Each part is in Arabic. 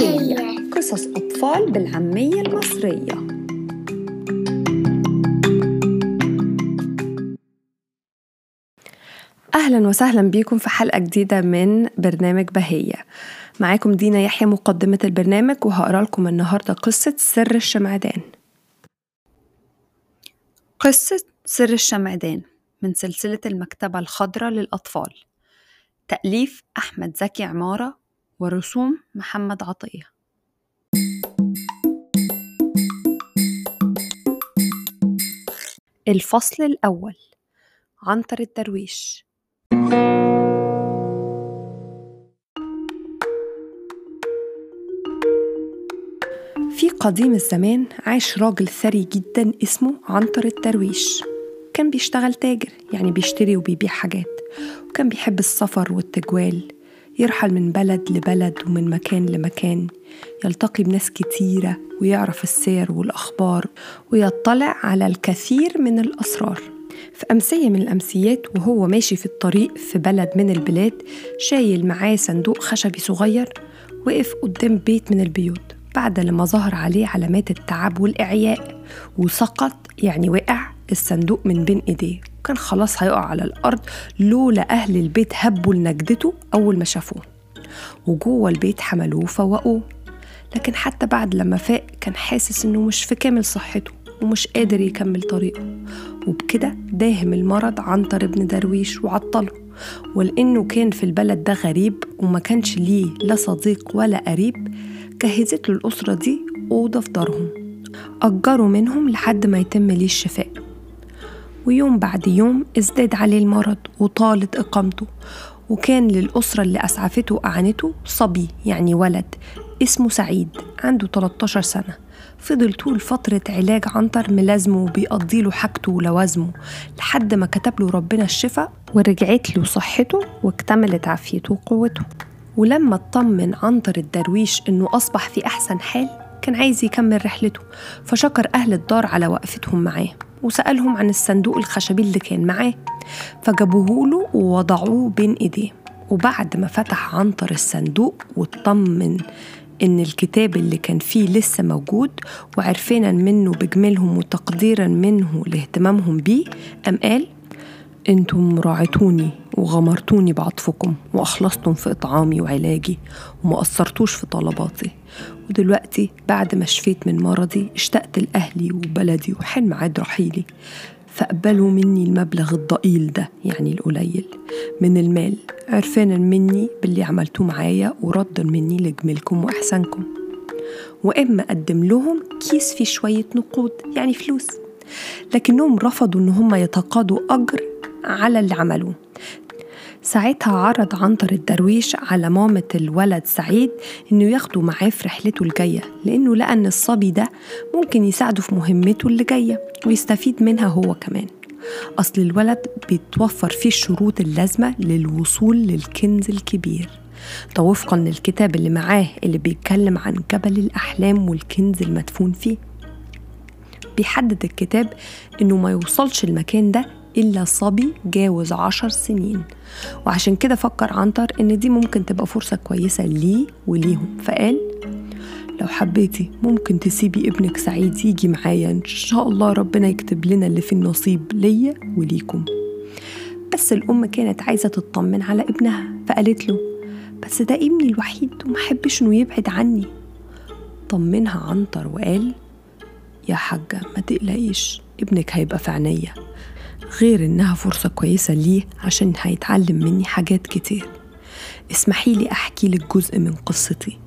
بهية قصص أطفال بالعامية المصرية. أهلا وسهلا بيكم في حلقة جديدة من برنامج بهية. معاكم دينا يحيى مقدمة البرنامج وهقرأ لكم النهاردة قصة سر الشمعدان. قصة سر الشمعدان من سلسلة المكتبة الخضراء للأطفال. تأليف أحمد زكي عمارة ورسوم محمد عطية. الفصل الأول. عنتر الدرويش. في قديم الزمان عاش راجل ثري جدا اسمه عنتر الدرويش. كان بيشتغل تاجر يعني بيشتري وبيبيع حاجات. وكان بيحب السفر والتجوال. يرحل من بلد لبلد ومن مكان لمكان يلتقي بناس كتيرة ويعرف السير والأخبار ويطلع على الكثير من الأسرار. في أمسية من الأمسيات وهو ماشي في الطريق في بلد من البلاد شايل معاه صندوق خشبي صغير وقف قدام بيت من البيوت. بعد لما ظهر عليه علامات التعب والإعياء وسقط يعني وقع الصندوق من بين إيديه. وكان خلاص هيقع على الأرض لولا أهل البيت هبوا لنجدته أول ما شافوه. وجوه البيت حملوه وفوقوه. لكن حتى بعد لما فاق كان حاسس إنه مش في كامل صحته ومش قادر يكمل طريقه. وبكده داهم المرض عنتر ابن درويش وعطله. ولأنه كان في البلد ده غريب وما كانش ليه لا صديق ولا قريب جهزت له الأسرة دي أوضة في دارهم. أجروا منهم لحد ما يتم ليه الشفاء. ويوم بعد يوم ازداد عليه المرض وطالت إقامته وكان للأسرة اللي أسعفته وأعانته صبي يعني ولد اسمه سعيد عنده 13 سنة. فضل طول فترة علاج عنتر ملازمه وبيقضي له حاجته ولوازمه لحد ما كتب له ربنا الشفاء ورجعت له صحته واكتملت عافيته وقوته. ولما اطمن عنتر الدرويش إنه أصبح في أحسن حال كان عايز يكمل رحلته فشكر أهل الدار على وقفتهم معاه. وسألهم عن الصندوق الخشبي اللي كان معاه فجابوه له ووضعوه بين إيديه. وبعد ما فتح عنتر الصندوق واطمن إن الكتاب اللي كان فيه لسه موجود وعرفنا منه بجملهم وتقديرا منه لاهتمامهم بيه قام قال أنتم راعيتوني وغمرتوني بعطفكم وأخلصتم في إطعامي وعلاجي وما قصرتوش في طلباتي. ودلوقتي بعد ما شفيت من مرضي اشتقت لأهلي وبلدي وحن ميعاد رحيلي. فاقبلوا مني المبلغ الضئيل ده يعني القليل. من المال عرفانا مني باللي عملتوه معايا وردا مني لجميلكم واحسانكم وإما أقدم لهم كيس فيه شوية نقود يعني فلوس. لكنهم رفضوا إن هم يتقاضوا أجر على اللي عملوه. ساعتها عرض عنتر الدرويش على مامة الولد سعيد إنه ياخده معاه في رحلته الجاية لأنه لقى إن الصبي ده ممكن يساعده في مهمته اللي جاية ويستفيد منها هو كمان. أصل الولد بيتوفر فيه الشروط اللازمة للوصول للكنز الكبير. ده وفقا للكتاب اللي معاه اللي بيتكلم عن جبل الأحلام والكنز المدفون فيه. بيحدد الكتاب إنه ما يوصلش المكان ده إلا صبي جاوز عشر سنين. وعشان كده فكر عنتر إن دي ممكن تبقى فرصة كويسة ليه وليهم. فقال لو حبيتي ممكن تسيبي ابنك سعيد يجي معايا. إن شاء الله ربنا يكتب لنا اللي في النصيب ليا وليكم. بس الأم كانت عايزة تطمن على ابنها فقالت له بس ده ابني الوحيد ومحبش إنه يبعد عني. طمنها عنتر وقال يا حاجة ما تقلقيش ابنك هيبقى في عينيا. غير إنها فرصة كويسة ليه عشان هيتعلم مني حاجات كتير. اسمحي لي أحكي لك جزء من قصتي.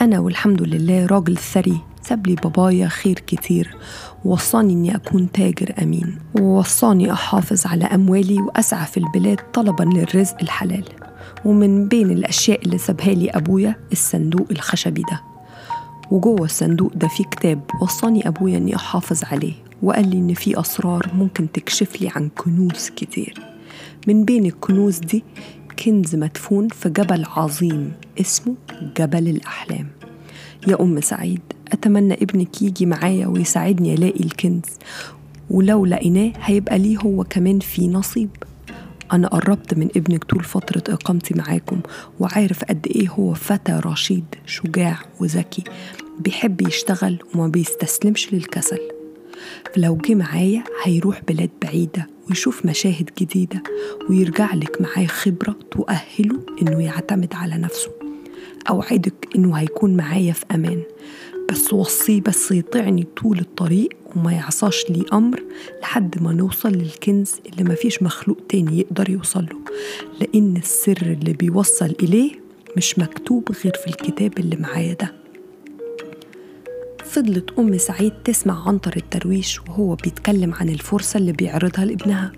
أنا والحمد لله راجل ثري ساب لي بابايا خير كتير ووصاني إني أكون تاجر أمين ووصاني أحافظ على أموالي وأسعى في البلاد طلبا للرزق الحلال. ومن بين الأشياء اللي سابها لي أبويا الصندوق الخشبي ده. وجوه الصندوق ده في كتاب وصاني أبويا إني أحافظ عليه. وقال لي إن في أسرار ممكن تكشف لي عن كنوز كتير. من بين الكنوز دي كنز مدفون في جبل عظيم اسمه جبل الأحلام. يا أم سعيد أتمنى ابنك يجي معايا ويساعدني ألاقي الكنز. ولو لقيناه هيبقى ليه هو كمان في نصيب. أنا قربت من ابنك طول فترة إقامتي معاكم وعارف قد إيه هو فتى رشيد شجاع وذكي. بيحب يشتغل وما بيستسلمش للكسل. فلو جه معايا هيروح بلاد بعيدة ويشوف مشاهد جديدة ويرجع لك معاه خبرة تؤهله إنه يعتمد على نفسه. أوعدك إنه هيكون معايا في أمان. بس وصيه بس يطيعني طول الطريق وما يعصاش لي أمر لحد ما نوصل للكنز اللي مفيش مخلوق تاني يقدر يوصله لأن السر اللي بيوصل إليه مش مكتوب غير في الكتاب اللي معايا ده. فضلت أم سعيد تسمع عنتر الترويش وهو بيتكلم عن الفرصة اللي بيعرضها لابنها.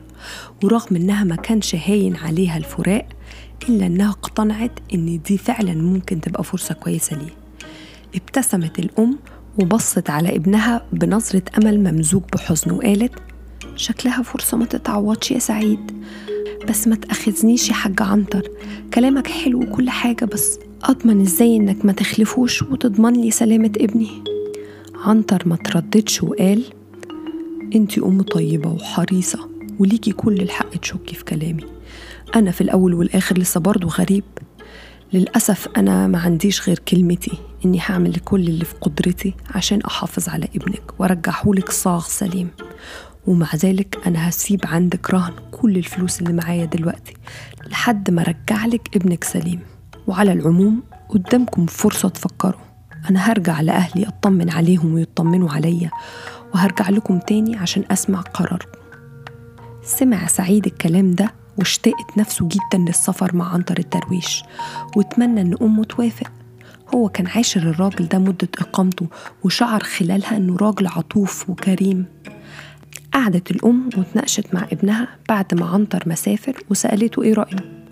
ورغم إنها ما كانش هاين عليها الفراق إلا إنها اقتنعت إن دي فعلا ممكن تبقى فرصة كويسة ليه. ابتسمت الأم وبصت على ابنها بنظرة أمل ممزوج بحزن وقالت شكلها فرصة ما تتعوضش يا سعيد. بس ما تأخذنيش يا حاج عنتر. كلامك حلو وكل حاجة بس أضمن إزاي إنك ما تخلفوش وتضمن لي سلامة ابني؟ عنتر ما ترددش وقال أنتي أم طيبة وحريصة وليكي كل الحق تشكي في كلامي. أنا في الأول والآخر لسه برضه غريب. للأسف أنا ما عنديش غير كلمتي إني هعمل كل اللي في قدرتي عشان أحافظ على ابنك وأرجعهولك صاغ سليم. ومع ذلك أنا هسيب عندك رهن كل الفلوس اللي معايا دلوقتي لحد ما أرجعلك ابنك سليم. وعلى العموم قدامكم فرصة تفكروا. أنا هرجع لأهلي أطمن عليهم ويطمنوا عليا وهرجع لكم تاني عشان أسمع قراركم. سمع سعيد الكلام ده واشتقت نفسه جدا للسفر مع عنتر الدرويش واتمنى إن أمه توافق. هو كان عاشر الراجل ده مدة إقامته وشعر خلالها إنه راجل عطوف وكريم. قعدت الأم واتناقشت مع ابنها بعد ما عنتر مسافر وسألته إيه رأيه.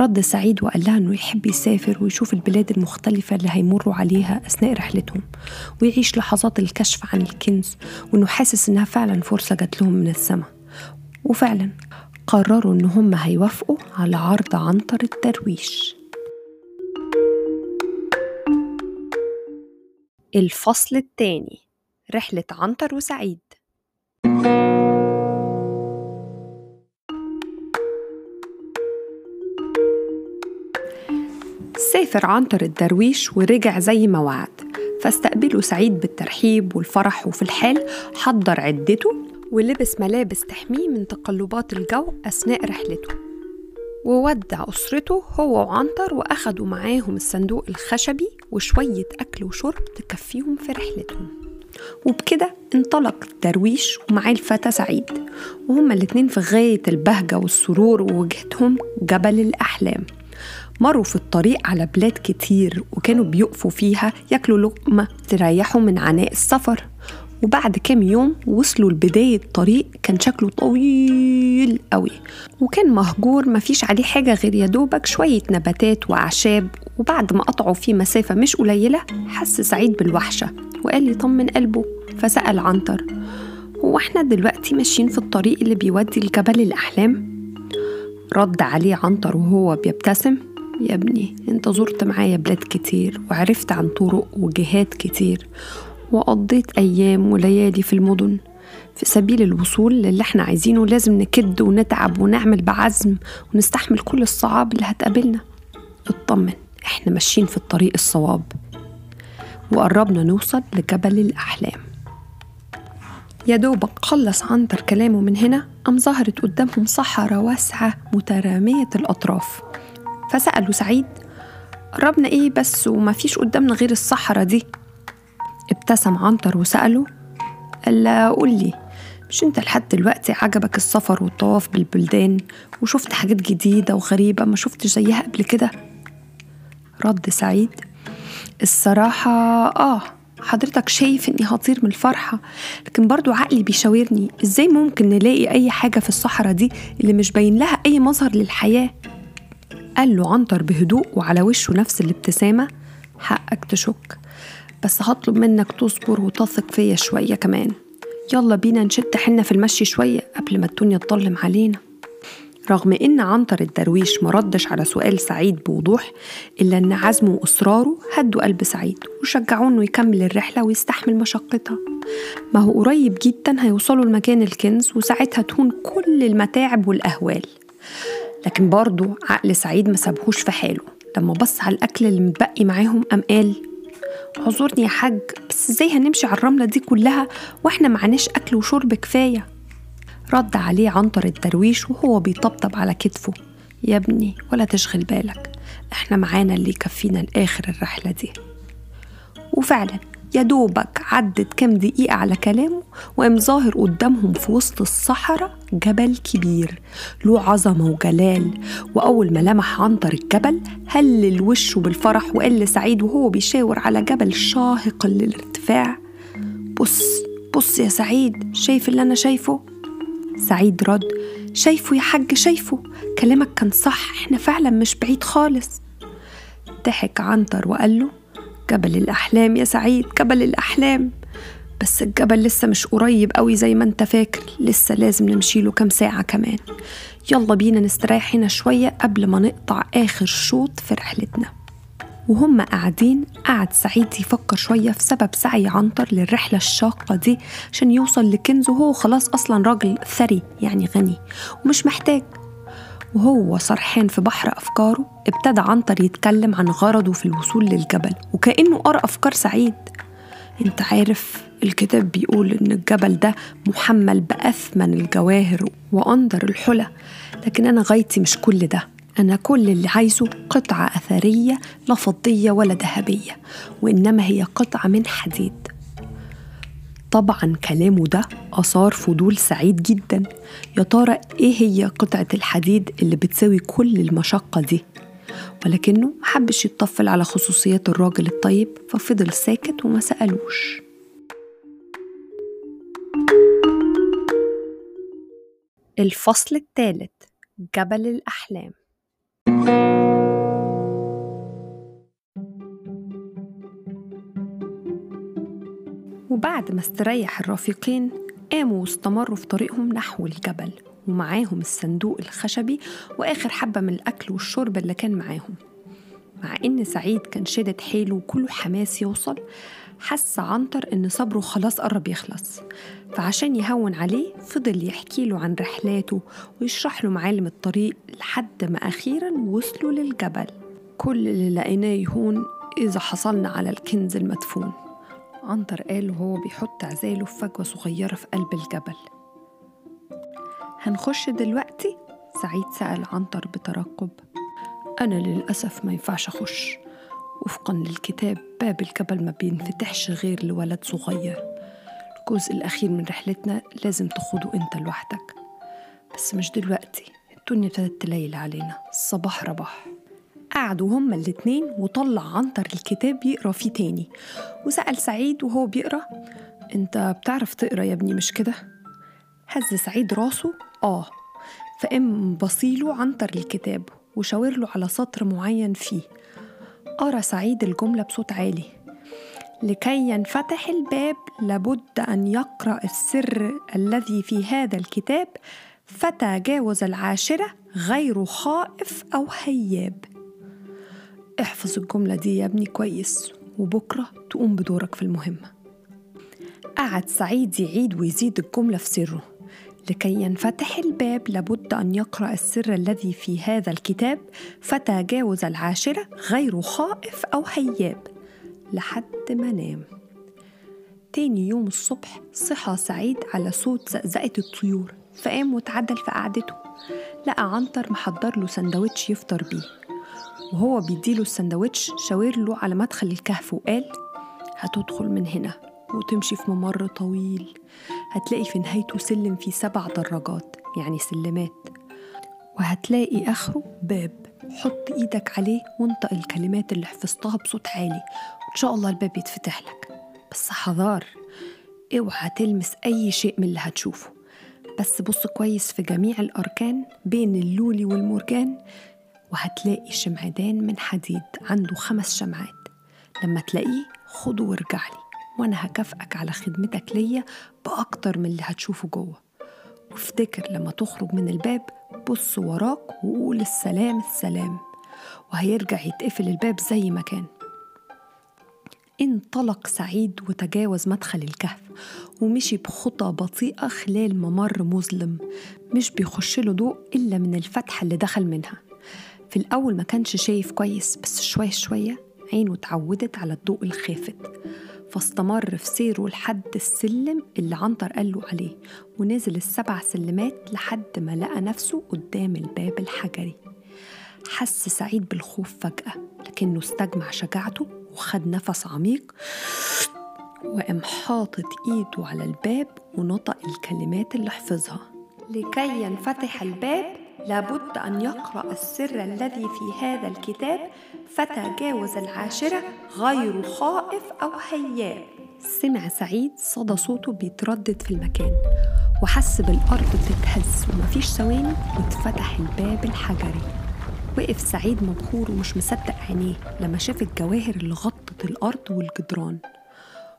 رد سعيد وقال لها إنه يحب يسافر ويشوف البلاد المختلفة اللي هيمروا عليها أثناء رحلتهم ويعيش لحظات الكشف عن الكنز وإنه حاسس إنها فعلا فرصة جات لهم من السماء وفعلا قرروا إن هم هيوافقوا على عرض عنتر الدرويش الفصل الثاني رحلة عنتر وسعيد. سافر عنتر الدرويش ورجع زي ما وعد. فاستقبله سعيد بالترحيب والفرح وفي الحال حضر عدته ولبس ملابس تحميه من تقلبات الجو أثناء رحلته. وودع أسرته هو وعنتر وأخدوا معاهم الصندوق الخشبي وشوية أكل وشرب تكفيهم في رحلتهم. وبكده انطلق درويش ومعاه الفتى سعيد. وهما الاتنين في غاية البهجة والسرور ووجهتهم جبل الأحلام. مروا في الطريق على بلاد كتير وكانوا بيقفوا فيها ياكلوا لقمة تريحوا من عناء السفر. وبعد كام يوم وصلوا لبداية طريق كان شكله طويل قوي. وكان مهجور مفيش عليه حاجة غير يدوبك شوية نباتات وأعشاب. وبعد ما قطعوا فيه مسافة مش قليلة حس سعيد بالوحشة وقال لي طمن قلبه فسأل عنتر. هو إحنا دلوقتي ماشيين في الطريق اللي بيودي لجبل الأحلام؟ رد عليه عنتر وهو بيبتسم. يا ابني انت زرت معايا بلاد كتير وعرفت عن طرق وجهات كتير وقضيت أيام وليالي في المدن. في سبيل الوصول للي إحنا عايزينه لازم نكد ونتعب ونعمل بعزم ونستحمل كل الصعاب اللي هتقابلنا. اطمن إحنا ماشيين في الطريق الصواب. وقربنا نوصل لجبل الأحلام. يا دوبك خلص عنتر كلامه من هنا قام ظهرت قدامهم صحراء واسعة مترامية الأطراف. فسألوا سعيد قربنا إيه بس وما فيش قدامنا غير الصحراء دي؟ ابتسم عنتر وسأله ألا قول لي مش أنت لحد دلوقتي عجبك السفر والطواف بالبلدان وشفت حاجات جديدة وغريبة ما شفتش زيها قبل كده؟ رد سعيد الصراحة آه حضرتك شايف إني هطير من الفرحة لكن برضو عقلي بيشاورني إزاي ممكن نلاقي أي حاجة في الصحراء دي اللي مش باين لها أي مظهر للحياة؟ قال له عنتر بهدوء وعلى وشه نفس الابتسامة حقك تشك. بس هطلب منك تصبر وتثق فيا شوية كمان. يلا بينا نشد حنا في المشي شوية قبل ما الدنيا تضلم علينا. رغم إن عنتر الدرويش مردش على سؤال سعيد بوضوح إلا إن عزمه وإصراره هدوا قلب سعيد وشجعوه إنه يكمل الرحلة ويستحمل مشقتها. ما هو قريب جدا هيوصلوا لمكان الكنز وساعتها تهون كل المتاعب والأهوال. لكن برضه عقل سعيد ما سابهوش في حاله. لما بص على الأكل اللي متبقي معاهم قام قال اعذرني يا حاج بس إزاي هنمشي على الرملة دي كلها وإحنا معناش أكل وشرب كفاية؟ رد عليه عنتر الدرويش وهو بيطبطب على كتفه. يا ابني ولا تشغل بالك إحنا معانا اللي يكفينا لآخر الرحلة دي. وفعلا يا دوبك عدت كام دقيقة على كلامه وقام ظاهر قدامهم في وسط الصحراء جبل كبير له عظمة وجلال. وأول ما لمح عنتر الجبل هلل وشه بالفرح وقال لسعيد وهو بيشاور على جبل شاهق للارتفاع. بص بص يا سعيد شايف اللي أنا شايفه؟ سعيد رد شايفه يا حاج شايفه. كلامك كان صح إحنا فعلا مش بعيد خالص. ضحك عنتر وقال له جبل الأحلام يا سعيد جبل الأحلام. بس الجبل لسه مش قريب قوي زي ما انت فاكر لسه لازم نمشي له كام ساعة كمان. يلا بينا نستريح هنا شوية قبل ما نقطع آخر شوط في رحلتنا. وهم قاعدين قعد سعيد يفكر شوية في سبب سعي عنتر للرحلة الشاقة دي عشان يوصل لكنزه وهو خلاص أصلا راجل ثري يعني غني ومش محتاج. وهو سرحان في بحر أفكاره ابتدى عنتر يتكلم عن غرضه في الوصول للجبل وكأنه قرأ أفكار سعيد. أنت عارف الكتاب بيقول إن الجبل ده محمل بأثمن الجواهر وأندر الحلى لكن أنا غايتي مش كل ده. أنا كل اللي عايزه قطعة أثرية لا فضية ولا ذهبية وإنما هي قطعة من حديد. طبعا كلامه ده أثار فضول سعيد جدا. يا ترى إيه هي قطعة الحديد اللي بتساوي كل المشقة دي؟ ولكنه محبش يتطفل على خصوصيات الراجل الطيب ففضل ساكت وما سألوش. الفصل الثالث جبل الأحلام. وبعد ما استريح الرفيقين قاموا واستمروا في طريقهم نحو الجبل ومعاهم الصندوق الخشبي وآخر حبة من الأكل والشرب اللي كان معاهم. مع إن سعيد كان شادد حيله وكله حماس يوصل حس عنتر إن صبره خلاص قرب يخلص. فعشان يهون عليه فضل يحكي له عن رحلاته ويشرح له معالم الطريق لحد ما أخيرا وصلوا للجبل. كل اللي لقيناه يهون إذا حصلنا على الكنز المدفون. عنتر قال وهو بيحط عزاله في فجوة صغيرة في قلب الجبل. هنخش دلوقتي؟ سعيد سأل عنتر بترقب. أنا للأسف ما ينفعش أخش. وفقا للكتاب باب الجبل ما بينفتحش غير لولد صغير. الجزء الأخير من رحلتنا لازم تخوضه أنت لوحدك. بس مش دلوقتي. الدنيا ابتدت تليل علينا. الصباح رباح قعدوا هما الاتنين وطلع عنتر الكتاب يقرأ فيه تاني. وسأل سعيد وهو بيقرأ أنت بتعرف تقرأ يا ابني مش كده؟ هز سعيد راسه آه. فقام بصيله عنتر الكتاب وشاور له على سطر معين فيه. قرأ سعيد الجملة بصوت عالي. لكي ينفتح الباب لابد أن يقرأ السر الذي في هذا الكتاب فتى جاوز العاشرة غير خائف أو هياب. احفظ الجملة دي يا ابني كويس وبكرة تقوم بدورك في المهمة. قعد سعيد يعيد ويزيد الجملة في سره. لكي ينفتح الباب لابد أن يقرأ السر الذي في هذا الكتاب فتى جاوز العاشرة غير خائف أو هياب لحد ما نام. تاني يوم الصبح صحى سعيد على صوت زقزقة الطيور فقام واتعدل في قعدته. لقى عنتر محضر له سندوتش يفطر بيه. وهو بيديله السندوتش شاور له على مدخل الكهف وقال هتدخل من هنا وتمشي في ممر طويل. هتلاقي في نهايته سلم فيه سبع دراجات يعني سلمات. وهتلاقي آخره باب. حط إيدك عليه وانطق الكلمات اللي حفظتها بصوت عالي. وإن شاء الله الباب يتفتح لك. بس حذار اوعى تلمس أي شيء من اللي هتشوفه. بس بص كويس في جميع الأركان بين اللولي والمرجان وهتلاقي شمعدان من حديد عنده خمس شمعات. لما تلاقيه خده وارجع لي وأنا هكافئك على خدمتك ليا بأكتر من اللي هتشوفه جوه. وافتكر لما تخرج من الباب بص وراك وقول السلام السلام. وهيرجع يتقفل الباب زي ما كان. انطلق سعيد وتجاوز مدخل الكهف ومشي بخطى بطيئة خلال ممر مظلم. مش بيخش له ضوء إلا من الفتحة اللي دخل منها. في الأول ما كانش شايف كويس بس شوية شوية عينه اتعودت على الضوء الخافت. فاستمر في سيره لحد السلم اللي عنتر قال له عليه ونزل السبع سلمات لحد ما لقى نفسه قدام الباب الحجري. حس سعيد بالخوف فجأة لكنه استجمع شجاعته وخد نفس عميق وقام حاطط إيده على الباب ونطق الكلمات اللي حفظها. لكي ينفتح الباب لابد أن يقرأ السر الذي في هذا الكتاب فتجاوز العاشرة غير خائف أو هياب. سمع سعيد صدى صوته بيتردد في المكان وحس بالأرض بتتهز ومفيش ثواني واتفتح الباب الحجري. وقف سعيد مبهور ومش مصدق عينيه لما شاف الجواهر اللي غطت الأرض والجدران.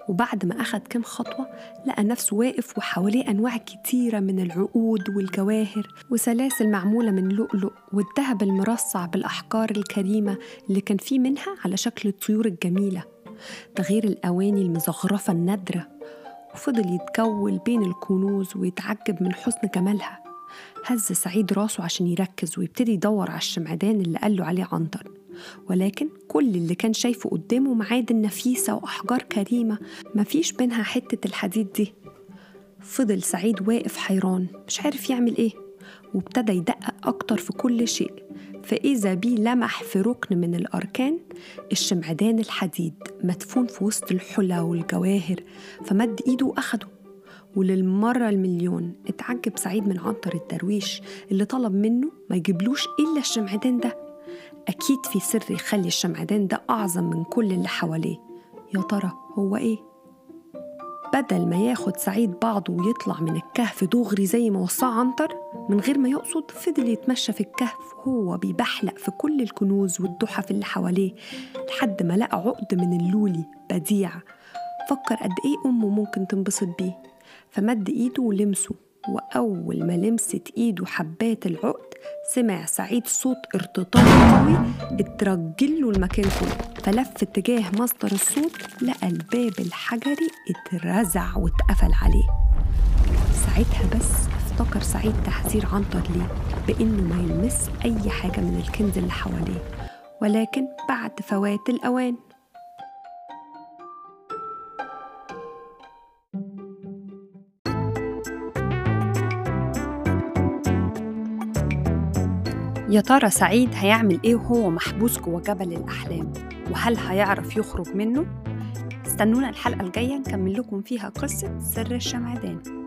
وبعد ما أخد كام خطوة لقى نفسه واقف وحواليه أنواع كتيرة من العقود والجواهر وسلاسل معمولة من لؤلؤ والذهب المرصع بالأحجار الكريمة اللي كان فيه منها على شكل الطيور الجميلة. ده غير الأواني المزخرفة النادرة وفضل يتجول بين الكنوز ويتعجب من حسن جمالها. هز سعيد راسه عشان يركز ويبتدي يدور على الشمعدان اللي قاله عليه عنتر. ولكن كل اللي كان شايفه قدامه معادن نفيسة وأحجار كريمة مفيش بينها حتة الحديد دي. فضل سعيد واقف حيران مش عارف يعمل إيه. وابتدى يدقق أكتر في كل شيء. فإذا بيه لمح في ركن من الأركان الشمعدان الحديد مدفون في وسط الحلى والجواهر فمد إيده وأخده. وللمرة المليون اتعجب سعيد من عنتر الدرويش اللي طلب منه ما يجيبلوش إلا الشمعدان ده. أكيد في سر يخلي الشمعدان ده أعظم من كل اللي حواليه. يا ترى هو إيه؟ بدل ما ياخد سعيد بعضه ويطلع من الكهف دغري زي ما وصاه عنتر من غير ما يقصد فضل يتمشى في الكهف وهو بيبحلق في كل الكنوز والتحف اللي حواليه لحد ما لقى عقد من اللولي بديع. فكر قد إيه أمه ممكن تنبسط بيه. فمد إيده ولمسه وأول ما لمست إيده حبات العقد سمع سعيد صوت ارتطام قوي اترجله المكان كله. فلف اتجاه مصدر الصوت لقى الباب الحجري اترزع واتقفل عليه. ساعتها بس افتكر سعيد تحذير عنتر ليه بإنه ما يلمس أي حاجة من الكنز اللي حواليه. ولكن بعد فوات الأوان يا ترى سعيد هيعمل إيه وهو محبوس جوه جبل الأحلام وهل هيعرف يخرج منه؟ استنونا الحلقة الجاية نكمل لكم فيها قصة سر الشمعدان